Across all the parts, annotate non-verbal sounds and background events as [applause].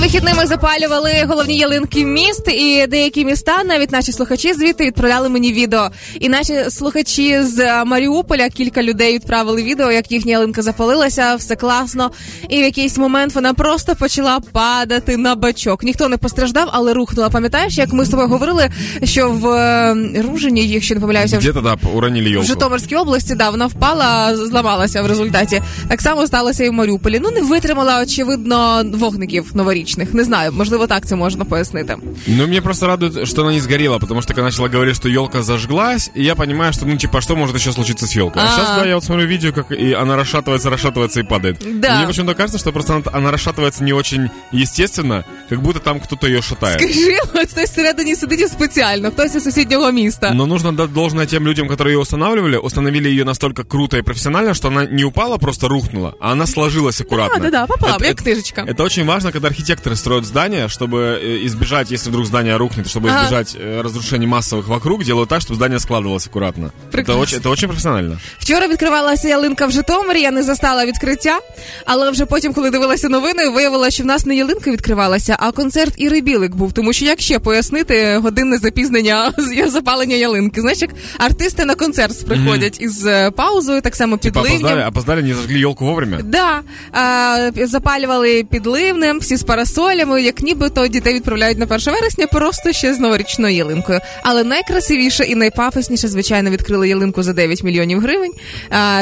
Вихідними запалювали головні ялинки міст, і деякі міста, навіть наші слухачі звідти відправляли мені відео. І наші слухачі з Маріуполя кілька людей відправили відео, як їхня ялинка запалилася, все класно. І в якийсь момент вона просто почала падати на бачок. Ніхто не постраждав, але рухнула. Пам'ятаєш, як ми з тобою говорили, що в е, Ружині, якщо не помиляюся, в Где-то, да, в. Житомирській області, да, вона впала, зламалася в результаті. Так само сталося і в Маріуполі. Ну не витримала, очевидно, вогників новорічних. Не знаю, можливо, так це можна пояснити. Ну, меня просто радует, что она не сгорела, потому что когда начала говорить, что елка зажглась, и я понимаю, что, ну, типа, что может еще случиться с елкой. А А. сейчас, да, я вот смотрю видео, как и она расшатывается, расшатывается и падает. Да. Мне почему-то кажется, что просто она, она расшатывается не очень естественно, как будто там кто-то ее шатает. Скажи, от хтось всередині сидить і спеціально, хтось із сусіднього міста. Но нужно дать должное тем людям, которые ее устанавливали, установили ее настолько круто и профессионально, что она не упала, просто рухнула, а она сложилась аккуратно. А, да-да, пополам, Это- як это- книжечка. Это очень важно, когда архитекторы строят здания, чтобы э, избежать, если вдруг здание рухнет, чтобы Ага. избежать э, разрушений массовых вокруг, делают так, чтобы здание складывалось аккуратно. Это Прекрасно. очень, это очень профессионально. Вчора відкривалася ялинка в Житомирі, я не застала відкриття, але вже потім, коли дивилася новини, виявила, що в нас не ялинка відкривалася, а концерт Іри Білик був. Тому що як ще пояснити годинне запізнення з [laughs] запалення ялинки? Знаєш, як артисти на концерт приходять із е, паузою, так само Типа підливням. опоздали, опоздали, не зажгли елку вовремя. Да, а, запалювали підливнем, всі з парасолями, як нібито дітей відправляють на 1 вересня, просто ще з новорічною ялинкою. Але найкрасивіше і найпафосніше, звичайно, відкрили ялинку за 9 мільйонів гривень.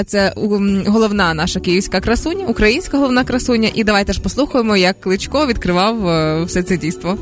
Це головна наша київська красуня, українська головна красуня. І давайте ж послухаємо, як Кличко відкривав е, все це дійство.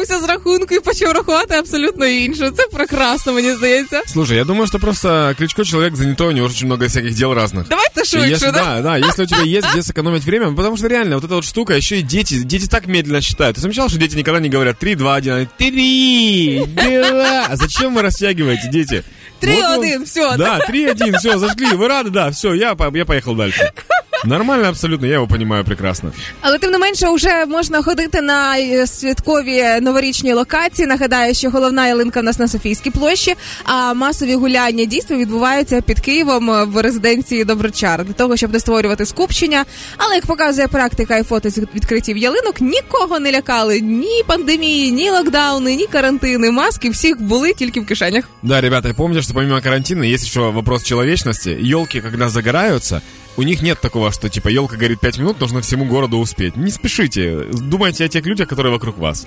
просто збився з рахунку і почав рахувати абсолютно інше. Це прекрасно, мені здається. Слушай, я думаю, что просто Кличко человек занятой, у него очень много всяких дел разных. Давайте И швидше, Если, да? да, да, если у тебя есть где сэкономить время, ну, потому что реально вот эта вот штука, еще и дети, дети так медленно считают. Ты замечал, что дети никогда не говорят 3, 2, 1, они 3, 2. А зачем вы растягиваете, дети? Три, Вот, ну, один, всё, Да, 3, 1, все, зажгли, вы рады, да, все, я, по- я поехал дальше. Нормально абсолютно, я его понимаю прекрасно. Але тим не менше, вже можна ходити на е, святкові новорічні локації. Нагадаю, що головна ялинка в нас на Софійській площі, а масові гуляння дійсно відбуваються під Києвом е, в резиденції Доброчар для того, щоб не створювати скупчення. Але як показує практика і фото з відкриттів ялинок, нікого не лякали ні пандемії, ні локдауни, ні карантини. Маски всіх були тільки в кишенях. Да, ребята, помните, что помимо карантина есть еще вопрос человечности. Елки, когда загораются, у них нет такого, что типа елка горит 5 минут, нужно всему городу успеть. Не спешите, думайте о тех людях, которые вокруг вас.